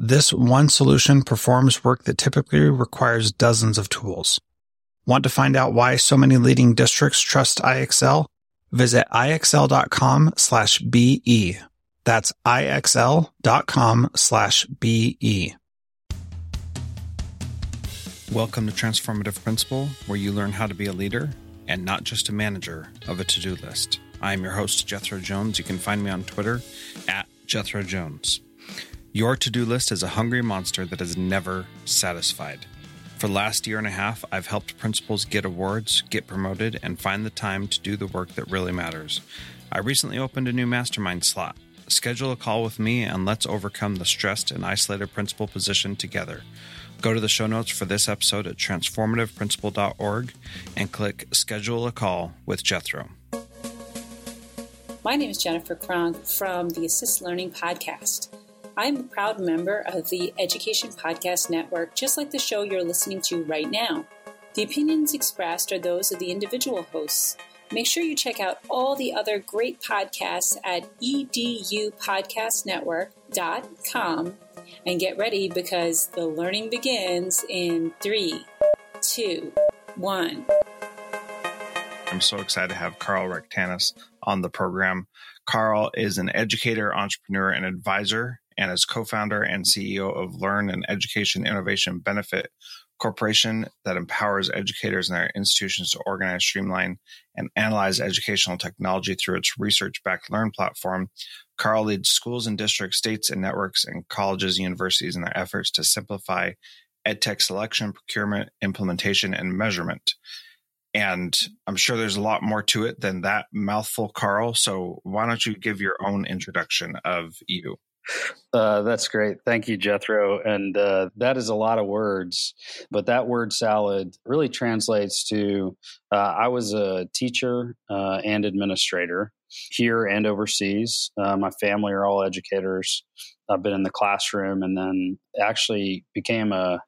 This one solution performs work that typically requires dozens of tools. Want to find out why so many leading districts trust IXL? Visit ixl.com slash BE. That's ixl.com slash BE. Welcome to Transformative Principal, where you learn how to be a leader and not just a manager of a to-do list. I am your host, Jethro Jones. You can find me on Twitter at Jethro Jones. Your to do list is a hungry monster that is never satisfied. For the last year and a half, I've helped principals get awards, get promoted, and find the time to do the work that really matters. I recently opened a new mastermind slot. Schedule a call with me and let's overcome the stressed and isolated principal position together. Go to the show notes for this episode at transformativeprincipal.org and click Schedule a Call with Jethro. My name is Jennifer Kronk from the Assist Learning Podcast. I'm a proud member of the Education Podcast Network, just like the show you're listening to right now. The opinions expressed are those of the individual hosts. Make sure you check out all the other great podcasts at edupodcastnetwork.com and get ready because the learning begins in three, two, one. I'm so excited to have Karl Rectanus on the program. Carl is an educator, entrepreneur, and advisor and is co-founder and CEO of Learn and Education Innovation Benefit Corporation that empowers educators and their institutions to organize, streamline, and analyze educational technology through its research-backed Learn platform. Karl leads schools and districts, states and networks, and colleges universities in their efforts to simplify edtech selection, procurement, implementation, and measurement. And I'm sure there's a lot more to it than that mouthful, Karl. So why don't you give your own introduction of you? Uh, that's great. Thank you, Jethro. And uh, that is a lot of words, but that word salad really translates to uh, I was a teacher uh, and administrator here and overseas. Uh, my family are all educators. I've been in the classroom and then actually became a,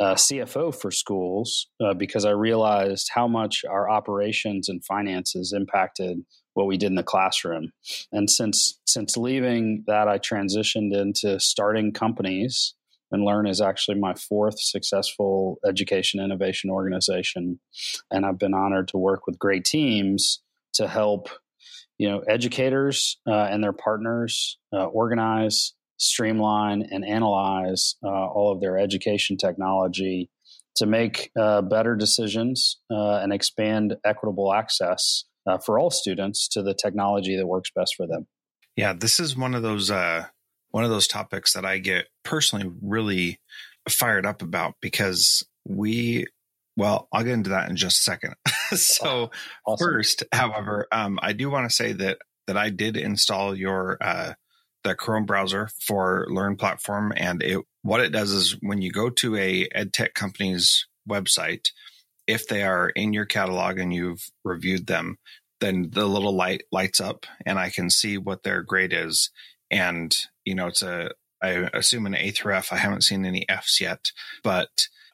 a CFO for schools because I realized how much our operations and finances impacted what we did in the classroom. And since since leaving that, I transitioned into starting companies. And Learn is actually my fourth successful education innovation organization, and I've been honored to work with great teams to help you know educators uh, and their partners uh, organize, streamline, and analyze uh, all of their education technology to make uh, better decisions uh, and expand equitable access uh, for all students to the technology that works best for them. Yeah, this is one of those uh, one of those topics that I get personally really fired up about because we well, I'll get into that in just a second. so awesome. first, however, um, I do want to say that that I did install your uh, the Chrome browser for Learn platform, and it what it does is when you go to a edtech company's website, if they are in your catalog and you've reviewed them, then the little light lights up and I can see what their grade is. And, you know, it's a, I assume an A through F. I haven't seen any Fs yet, but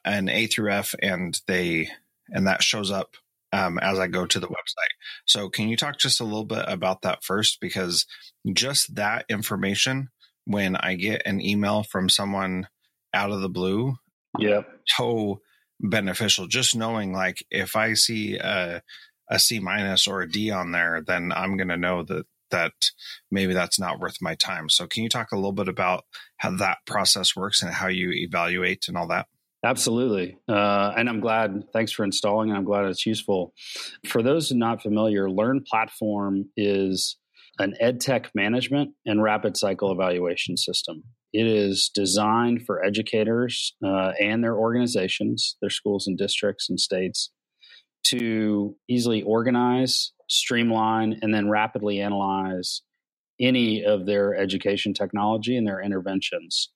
an A through F and they, and that shows up um, as I go to the website. So can you talk just a little bit about that first? Because just that information, when I get an email from someone out of the blue, yeah, so beneficial. Just knowing like if I see a, a C minus or a D on there, then I'm going to know that that maybe that's not worth my time. So can you talk a little bit about how that process works and how you evaluate and all that? Absolutely. Uh, and I'm glad, thanks for installing, and I'm glad it's useful. For those not familiar, Learn Platform is an EdTech management and rapid cycle evaluation system. It is designed for educators uh, and their organizations, their schools and districts and states, to easily organize, streamline, and then rapidly analyze any of their education technology and their interventions.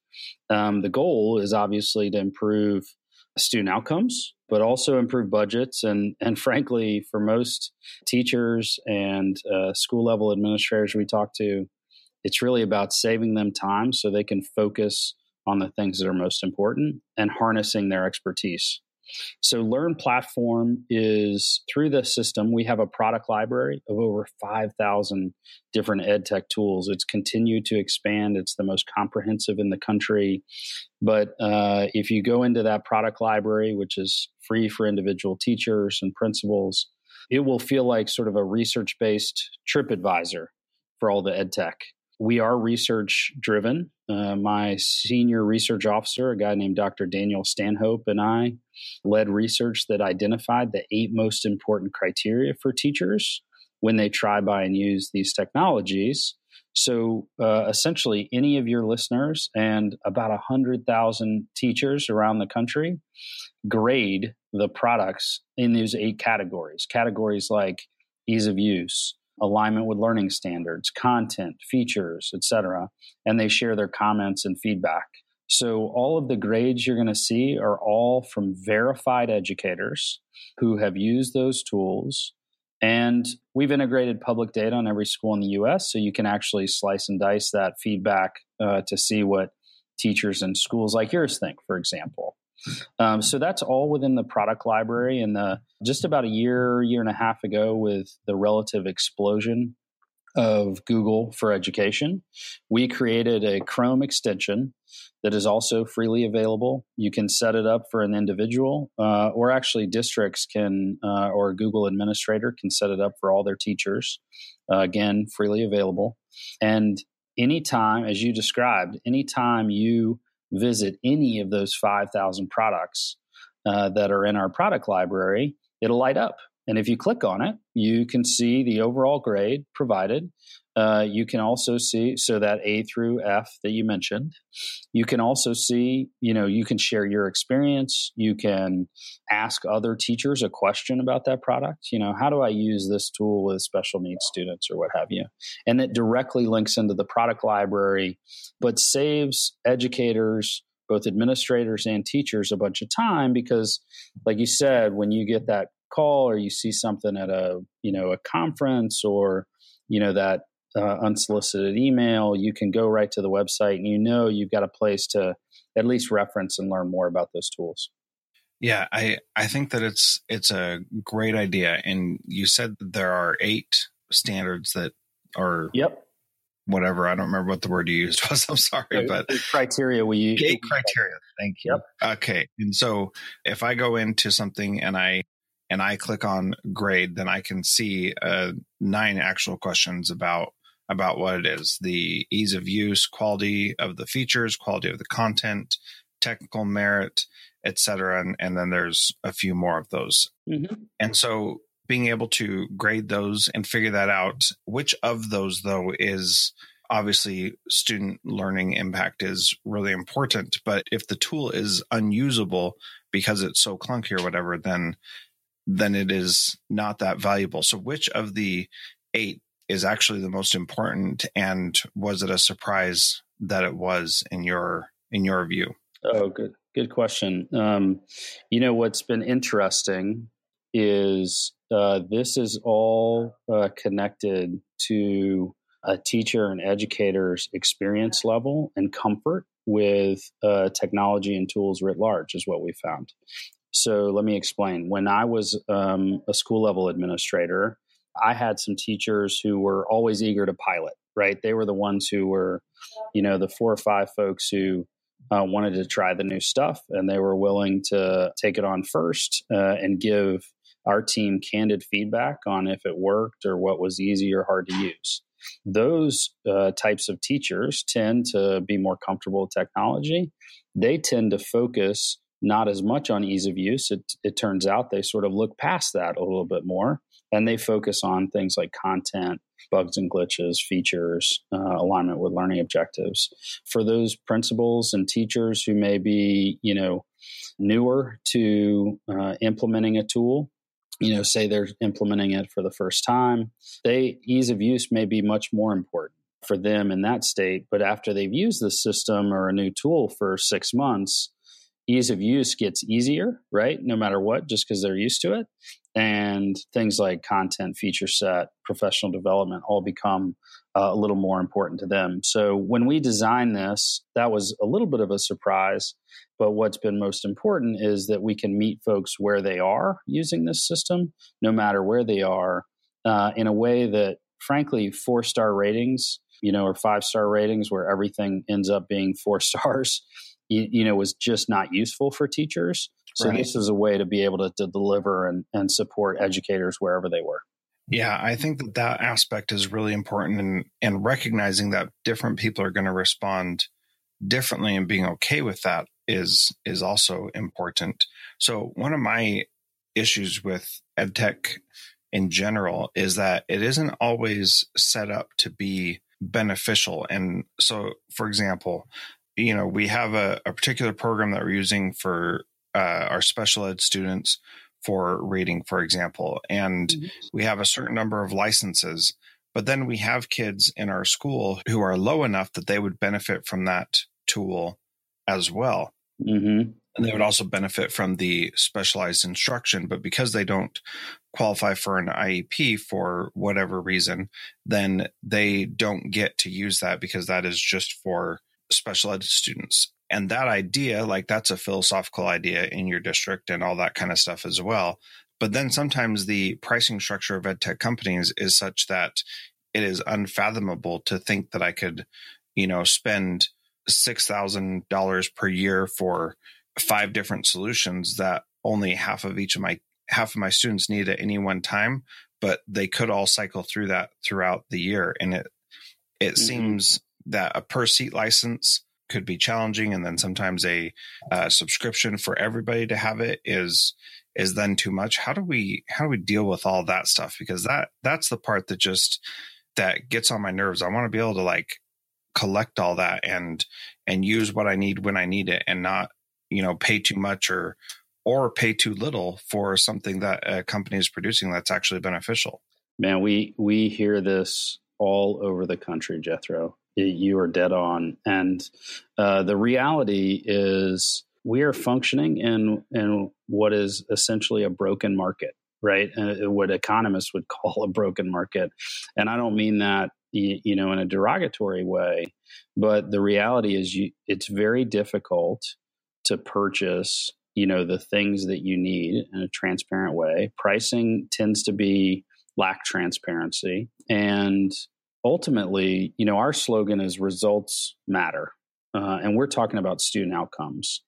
Um, the goal is obviously to improve student outcomes, but also improve budgets. And, and frankly, for most teachers and uh, school level administrators we talk to, it's really about saving them time so they can focus on the things that are most important and harnessing their expertise. So, Learn Platform is through the system, we have a product library of over 5,000 different ed tech tools. It's continued to expand, it's the most comprehensive in the country. But uh, if you go into that product library, which is free for individual teachers and principals, it will feel like sort of a research based TripAdvisor for all the ed tech we are research driven. Uh, my senior research officer, a guy named Dr. Daniel Stanhope, and I led research that identified the eight most important criteria for teachers when they try, buy, and use these technologies. So, uh, essentially, any of your listeners and about 100,000 teachers around the country grade the products in these eight categories. Categories like ease of use, alignment with learning standards, content, features, etc. And they share their comments and feedback. So all of the grades you're going to see are all from verified educators who have used those tools. And we've integrated public data on every school in the US, so you can actually slice and dice that feedback uh, to see what teachers and schools like yours think, for example. Um, so that's all within the product library. And the just about a year, year and a half ago, with the relative explosion of Google for Education, we created a Chrome extension that is also freely available. You can set it up for an individual, uh, or actually districts can, uh, or a Google administrator can set it up for all their teachers. Uh, again, freely available. And anytime, as you described, anytime you visit any of those 5,000 products uh, that are in our product library, it'll light up. And if you click on it, you can see the overall grade provided. Uh, you can also see so that A through F that you mentioned. You can also see, you know, you can share your experience. You can ask other teachers a question about that product. You know, how do I use this tool with special needs students or what have you? And it directly links into the product library, but saves educators both administrators and teachers a bunch of time because like you said when you get that call or you see something at a you know a conference or you know that uh, unsolicited email, you can go right to the website and you know you've got a place to at least reference and learn more about those tools. Yeah, I I think that it's it's a great idea. And you said there are eight standards that are yep whatever I don't remember what the word you used was. I'm sorry, but criteria we use. Eight criteria. Thank you. Yep. Okay, and so if I go into something and I and I click on grade, then I can see uh, nine actual questions about about what it is the ease of use, quality of the features, quality of the content, technical merit, etc. And, and then there's a few more of those. Mm-hmm. And so being able to grade those and figure that out, which of those though is obviously student learning impact is really important. But if the tool is unusable because it's so clunky or whatever, then then it is not that valuable. So which of the eight is actually the most important and was it a surprise that it was in your in your view? Oh good good question. Um, you know what's been interesting is uh, this is all uh, connected to a teacher and educator's experience level and comfort with uh, technology and tools writ large is what we found so let me explain when i was um, a school level administrator I had some teachers who were always eager to pilot, right? They were the ones who were, you know, the four or five folks who uh, wanted to try the new stuff and they were willing to take it on first uh, and give our team candid feedback on if it worked or what was easy or hard to use. Those uh, types of teachers tend to be more comfortable with technology. They tend to focus not as much on ease of use. It, it turns out they sort of look past that a little bit more and they focus on things like content, bugs and glitches, features, uh, alignment with learning objectives. For those principals and teachers who may be, you know, newer to uh, implementing a tool, you know, say they're implementing it for the first time, they ease of use may be much more important. for them in that state. But after they've used the system or a new tool for six months, ease of use gets easier, right? No matter what, just because they're used to it. And things like content, feature set, professional development all become uh, a little more important to them. So when we designed this, that was a little bit of a surprise. But what's been most important is that we can meet folks where they are using this system, no matter where they are, uh, in a way that, frankly, four star ratings, you know, or five star ratings where everything ends up being four stars you, you know was just not useful for teachers. So right. this is a way to be able to, to deliver and, and support educators wherever they were. Yeah, I think that that aspect is really important and and recognizing that different people are going to respond differently and being okay with that is is also important. So one of my issues with edtech in general is that it isn't always set up to be beneficial. And so for example, you know, we have a, a particular program that we're using for uh, our special ed students for rating, for example, and mm-hmm. we have a certain number of licenses. But then we have kids in our school who are low enough that they would benefit from that tool as well. Mm-hmm. And they would also benefit from the specialized instruction. But because they don't qualify for an IEP for whatever reason, then they don't get to use that because that is just for special ed students. And that idea, like that's a philosophical idea in your district and all that kind of stuff as well. But then sometimes the pricing structure of ed tech companies is such that it is unfathomable to think that I could, you know, spend $6,000 per year for five different solutions that only half of each of my half of my students need at any one time but they could all cycle through that throughout the year and it it mm-hmm. seems that a per seat license could be challenging and then sometimes a uh, subscription for everybody to have it is is then too much. How do we how do we deal with all that stuff? Because that that's the part that just that gets on my nerves. I want to be able to like collect all that and and use what i need when i need it and not you know pay too much or or pay too little for something that a company is producing that's actually beneficial. Man we we hear this all over the country jethro you are dead on. And uh, the reality is, we are functioning in in what is essentially a broken market, right? Uh, what economists would call a broken market, and I don't mean that you, you know in a derogatory way, but the reality is, you, it's very difficult to purchase you know the things that you need in a transparent way. Pricing tends to be lack transparency and ultimately, you know, our slogan is results matter. Uh, and we're talking about student outcomes.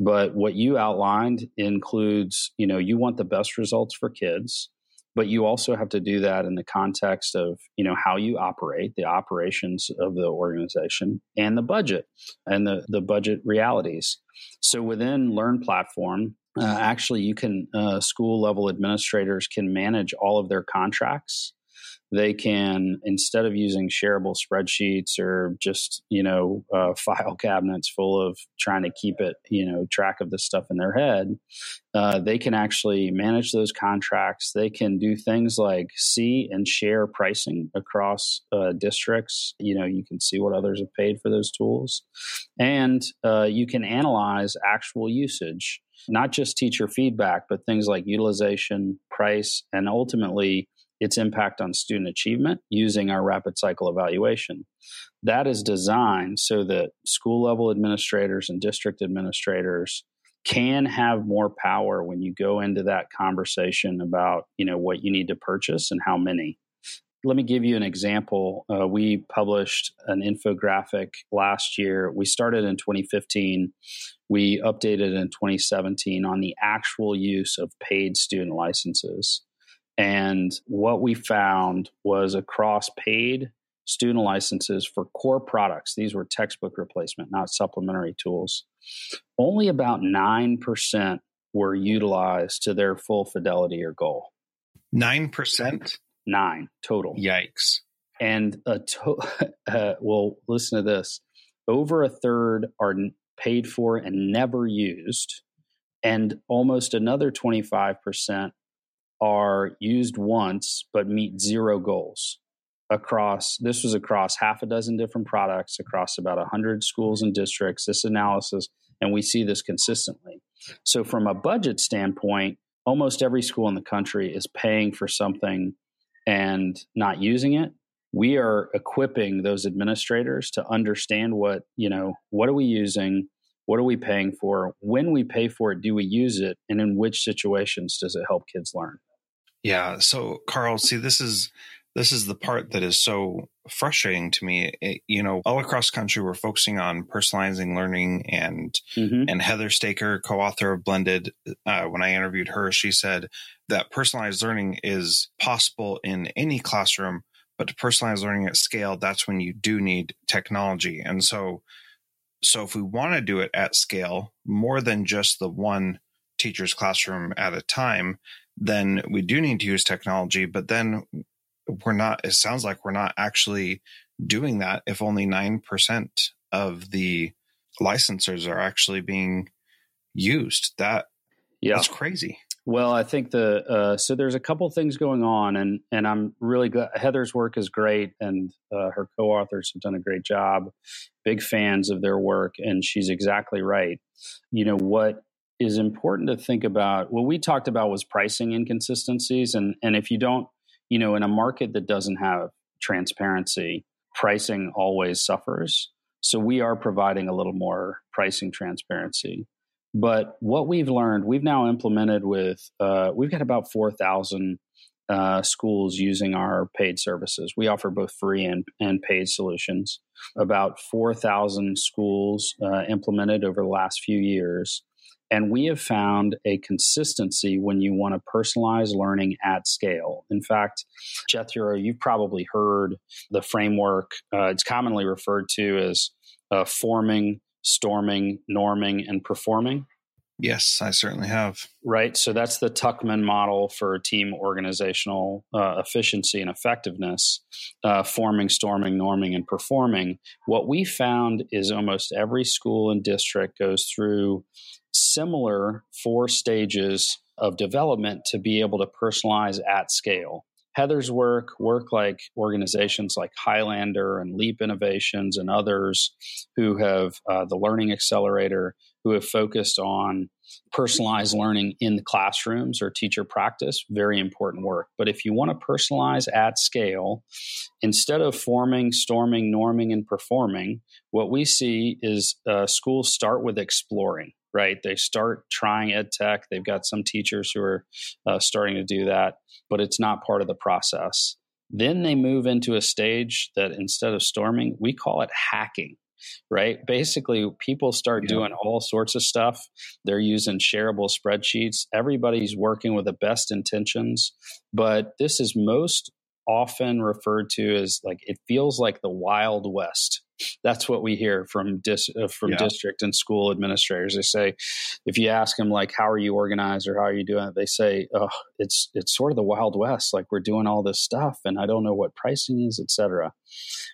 But what you outlined includes, you know, you want the best results for kids, but you also have to do that in the context of, you know, how you operate, the operations of the organization, and the budget and the, the budget realities. So within Learn Platform, uh, actually, you can, uh, school level administrators can manage all of their contracts they can instead of using shareable spreadsheets or just you know uh, file cabinets full of trying to keep it you know track of the stuff in their head uh, they can actually manage those contracts. They can do things like see and share pricing across uh, districts. You know you can see what others have paid for those tools. And uh, you can analyze actual usage not just teacher feedback but things like utilization price and ultimately its impact on student achievement using our rapid cycle evaluation. That is designed so that school level administrators and district administrators can have more power when you go into that conversation about you know what you need to purchase and how many. Let me give you an example. Uh, we published an infographic last year. We started in 2015 we updated in 2017 on the actual use of paid student licenses and what we found was across paid student licenses for core products, these were textbook replacement, not supplementary tools, only about 9% were utilized to their full fidelity or goal. 9%? Nine total. Yikes. And a to- uh, well, listen to this over a third are paid for and never used, and almost another 25% are used once but meet zero goals across this was across half a dozen different products across about 100 schools and districts this analysis and we see this consistently. So from a budget standpoint almost every school in the country is paying for something and not using it. We are equipping those administrators to understand what you know what are we using what are we paying for when we pay for it do we use it and in which situations does it help kids learn yeah so karl see this is this is the part that is so frustrating to me. It, you know, all across country, we're focusing on personalizing learning, and mm-hmm. and Heather Staker, co-author of Blended, uh, when I interviewed her, she said that personalized learning is possible in any classroom, but to personalize learning at scale, that's when you do need technology. And so, so if we want to do it at scale, more than just the one teacher's classroom at a time, then we do need to use technology. But then we're not, it sounds like we're not actually doing that if only 9% of the licensors are actually being used. That, yeah. that's crazy. Well, I think the uh, so there's a couple things going on, and and I'm really glad. Heather's work is great, and uh, her co-authors have done a great job. Big fans of their work, and she's exactly right. You know what is important to think about? What we talked about was pricing inconsistencies, and and if you don't you know, in a market that doesn't have transparency, pricing always suffers. So we are providing a little more pricing transparency. But what we've learned, we've now implemented with, uh, we've got about 4,000 uh, schools using our paid services. We offer both free and, and paid solutions. About 4,000 schools uh, implemented over the last few years. And we have found a consistency when you want to personalize learning at scale. In fact, Jethro, you've probably heard the framework. Uh, it's commonly referred to as uh, forming, storming, norming, and performing. Yes, I certainly have. Right. So that's the Tuckman model for team organizational uh, efficiency and effectiveness uh, forming, storming, norming, and performing. What we found is almost every school and district goes through similar four stages of development to be able to personalize at scale. Heather's work, work like organizations like Highlander and Leap Innovations and others who have uh, the Learning Accelerator, who have focused on personalized learning in the classrooms or teacher practice, very important work. But if you want to personalize at scale, instead of forming, storming, norming, and performing, what we see is uh, schools start with exploring right? They start trying ed tech. They've got some teachers who are uh, starting to do that, but it's not part of the process. Then they move into a stage that instead of storming, we call it hacking, right? Basically, people start yeah. doing all sorts of stuff. They're using shareable spreadsheets. Everybody's working with the best intentions, but this is most often referred to as like it feels like the wild west that's what we hear from dis, uh, from yeah. district and school administrators. They say, if you ask them like, "How are you organized?" or "How are you doing?" it," they say, "Oh, it's it's sort of the wild west. Like we're doing all this stuff, and I don't know what pricing is, etc."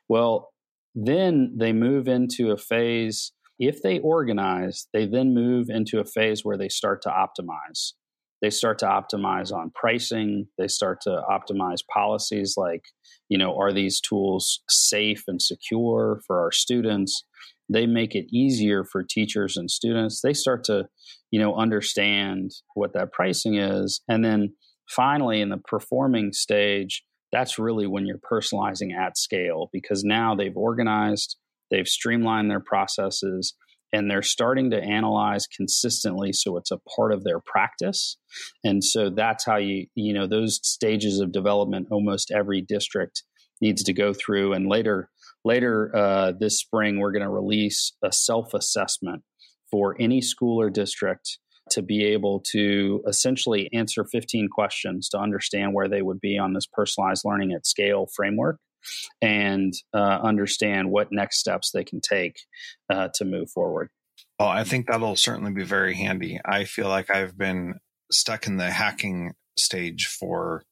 Well, then they move into a phase. If they organize, they then move into a phase where they start to optimize. They start to optimize on pricing. They start to optimize policies like you know are these tools safe and secure for our students? They make it easier for teachers and students. They start to you know understand what that pricing is. And then finally in the performing stage that's really when you're personalizing at scale because now they've organized they've streamlined their processes and they're starting to analyze consistently so it's a part of their practice. And so that's how you you know those stages of development almost every district needs to go through. And later later uh, this spring we're going to release a self-assessment for any school or district to be able to essentially answer 15 questions to understand where they would be on this personalized learning at scale framework and uh, understand what next steps they can take uh, to move forward. Well, I think that'll certainly be very handy. I feel like I've been stuck in the hacking stage for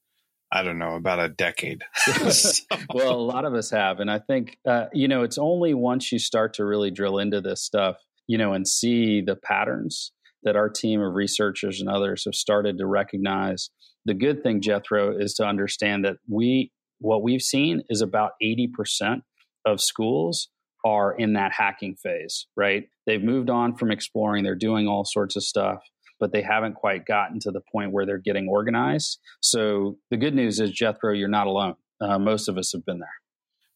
I don't know, about a decade. well, a lot of us have. And I think, uh, you know, it's only once you start to really drill into this stuff, you know, and see the patterns that our team of researchers and others have started to recognize. The good thing, Jethro, is to understand that we what we've seen is about 80% of schools are in that hacking phase, right? They've moved on from exploring, they're doing all sorts of stuff, but they haven't quite gotten to the point where they're getting organized. So the good news is, Jethro, you're not alone. Uh, most of us have been there.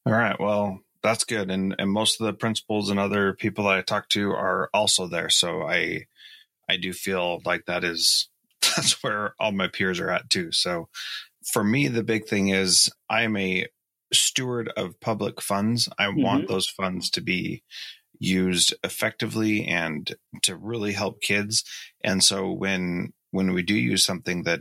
All right. Well, that's good. And and most of the principals and other people that I talk to are also there. So I I do feel like that is that's where all my peers are at too. So for me, the big thing is I am a steward of public funds. I mm-hmm. want those funds to be used effectively and to really help kids. And so when when we do use something that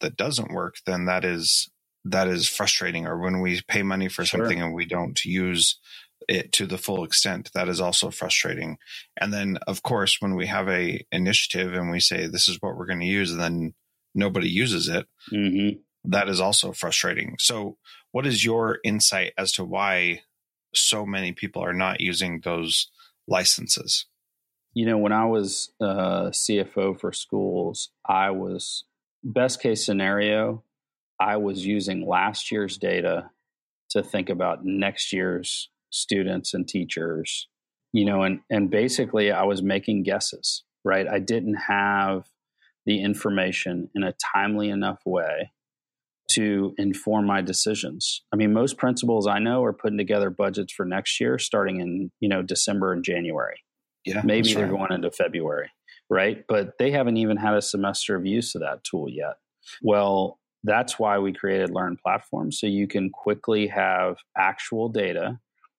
that doesn't work, then that is that is frustrating. Or when we pay money for sure. something and we don't use it to the full extent, that is also frustrating. And then, of course, when we have a initiative and we say this is what we're going to use, and then nobody uses it, mm-hmm. that is also frustrating. So, what is your insight as to why so many people are not using those licenses? You know, when I was uh, CFO for schools, I was best case scenario. I was using last year's data to think about next year's students and teachers, you know, and, and basically I was making guesses, right? I didn't have the information in a timely enough way to inform my decisions. I mean, most principals I know are putting together budgets for next year starting in, you know, December and January. Yeah. Maybe they're right. going into February, right? But they haven't even had a semester of use of that tool yet. Well, that's why we created Learn Platform so you can quickly have actual data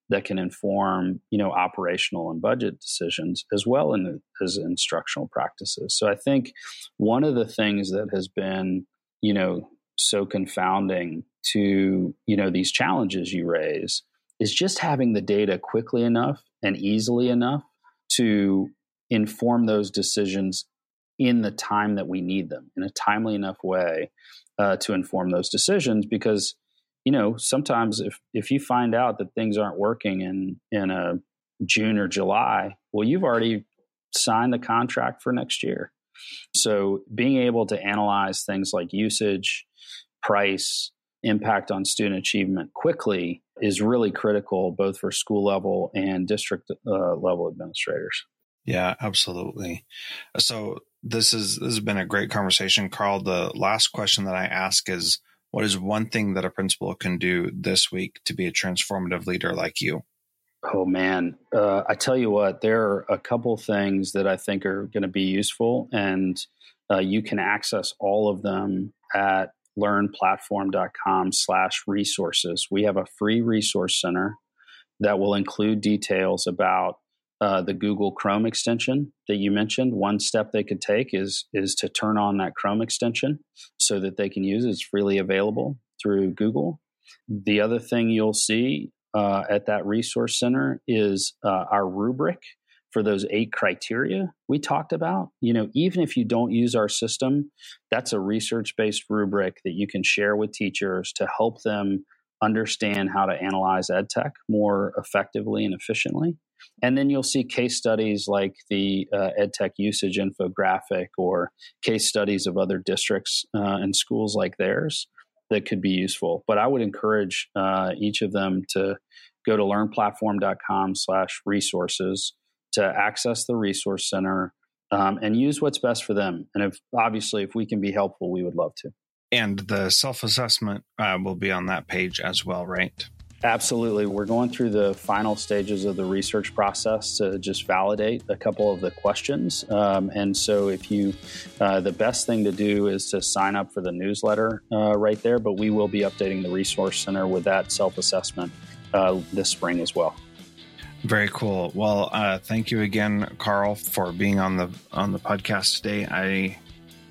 that can inform you know operational and budget decisions as well in, as instructional practices. So i think one of the things that has been you know so confounding to you know these challenges you raise is just having the data quickly enough and easily enough to inform those decisions in the time that we need them in a timely enough way uh, to inform those decisions because you know, sometimes if if you find out that things aren't working in in a June or July, well, you've already signed the contract for next year. So being able to analyze things like usage, price, impact on student achievement quickly is really critical both for school level and district uh, level administrators. Yeah, absolutely. So this is this has been a great conversation, Karl. The last question that I ask is what is one thing that a principal can do this week to be a transformative leader like you? Oh man, uh, I tell you what, there are a couple things that I think are going to be useful, and uh, you can access all of them at learnplatform.com/slash resources. We have a free resource center that will include details about uh, the Google Chrome extension that you mentioned. One step they could take is is to turn on that Chrome extension so that they can use it. It's freely available through Google. The other thing you'll see uh, at that resource center is uh, our rubric for those eight criteria we talked about. You know, even if you don't use our system, that's a research based rubric that you can share with teachers to help them understand how to analyze ed tech more effectively and efficiently. And then you'll see case studies like the uh, EdTech usage infographic or case studies of other districts uh, and schools like theirs that could be useful. But I would encourage uh, each of them to go to learnplatform.com slash resources to access the resource center um, and use what's best for them. And if obviously, if we can be helpful, we would love to. And the self assessment uh, will be on that page as well, right? Absolutely. We're going through the final stages of the research process to just validate a couple of the questions. Um, and so, if you, uh, the best thing to do is to sign up for the newsletter uh, right there, but we will be updating the Resource Center with that self assessment uh, this spring as well. Very cool. Well, uh, thank you again, Karl, for being on the on the podcast today. I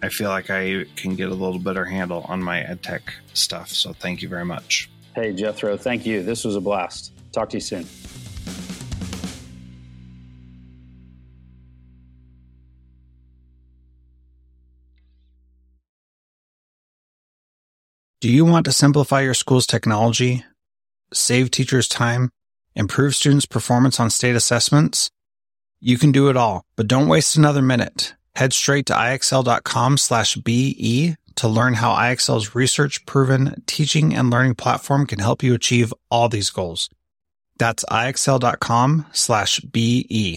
I feel like I can get a little better handle on my ed tech stuff. So thank you very much. Hey, Jethro, thank you. This was a blast. Talk to you soon. Do you want to simplify your school's technology, save teachers time, improve students' performance on state assessments? You can do it all, but don't waste another minute. Head straight to ixl.com slash BE to learn how IXL's research proven teaching and learning platform can help you achieve all these goals. That's IXL.com slash BE.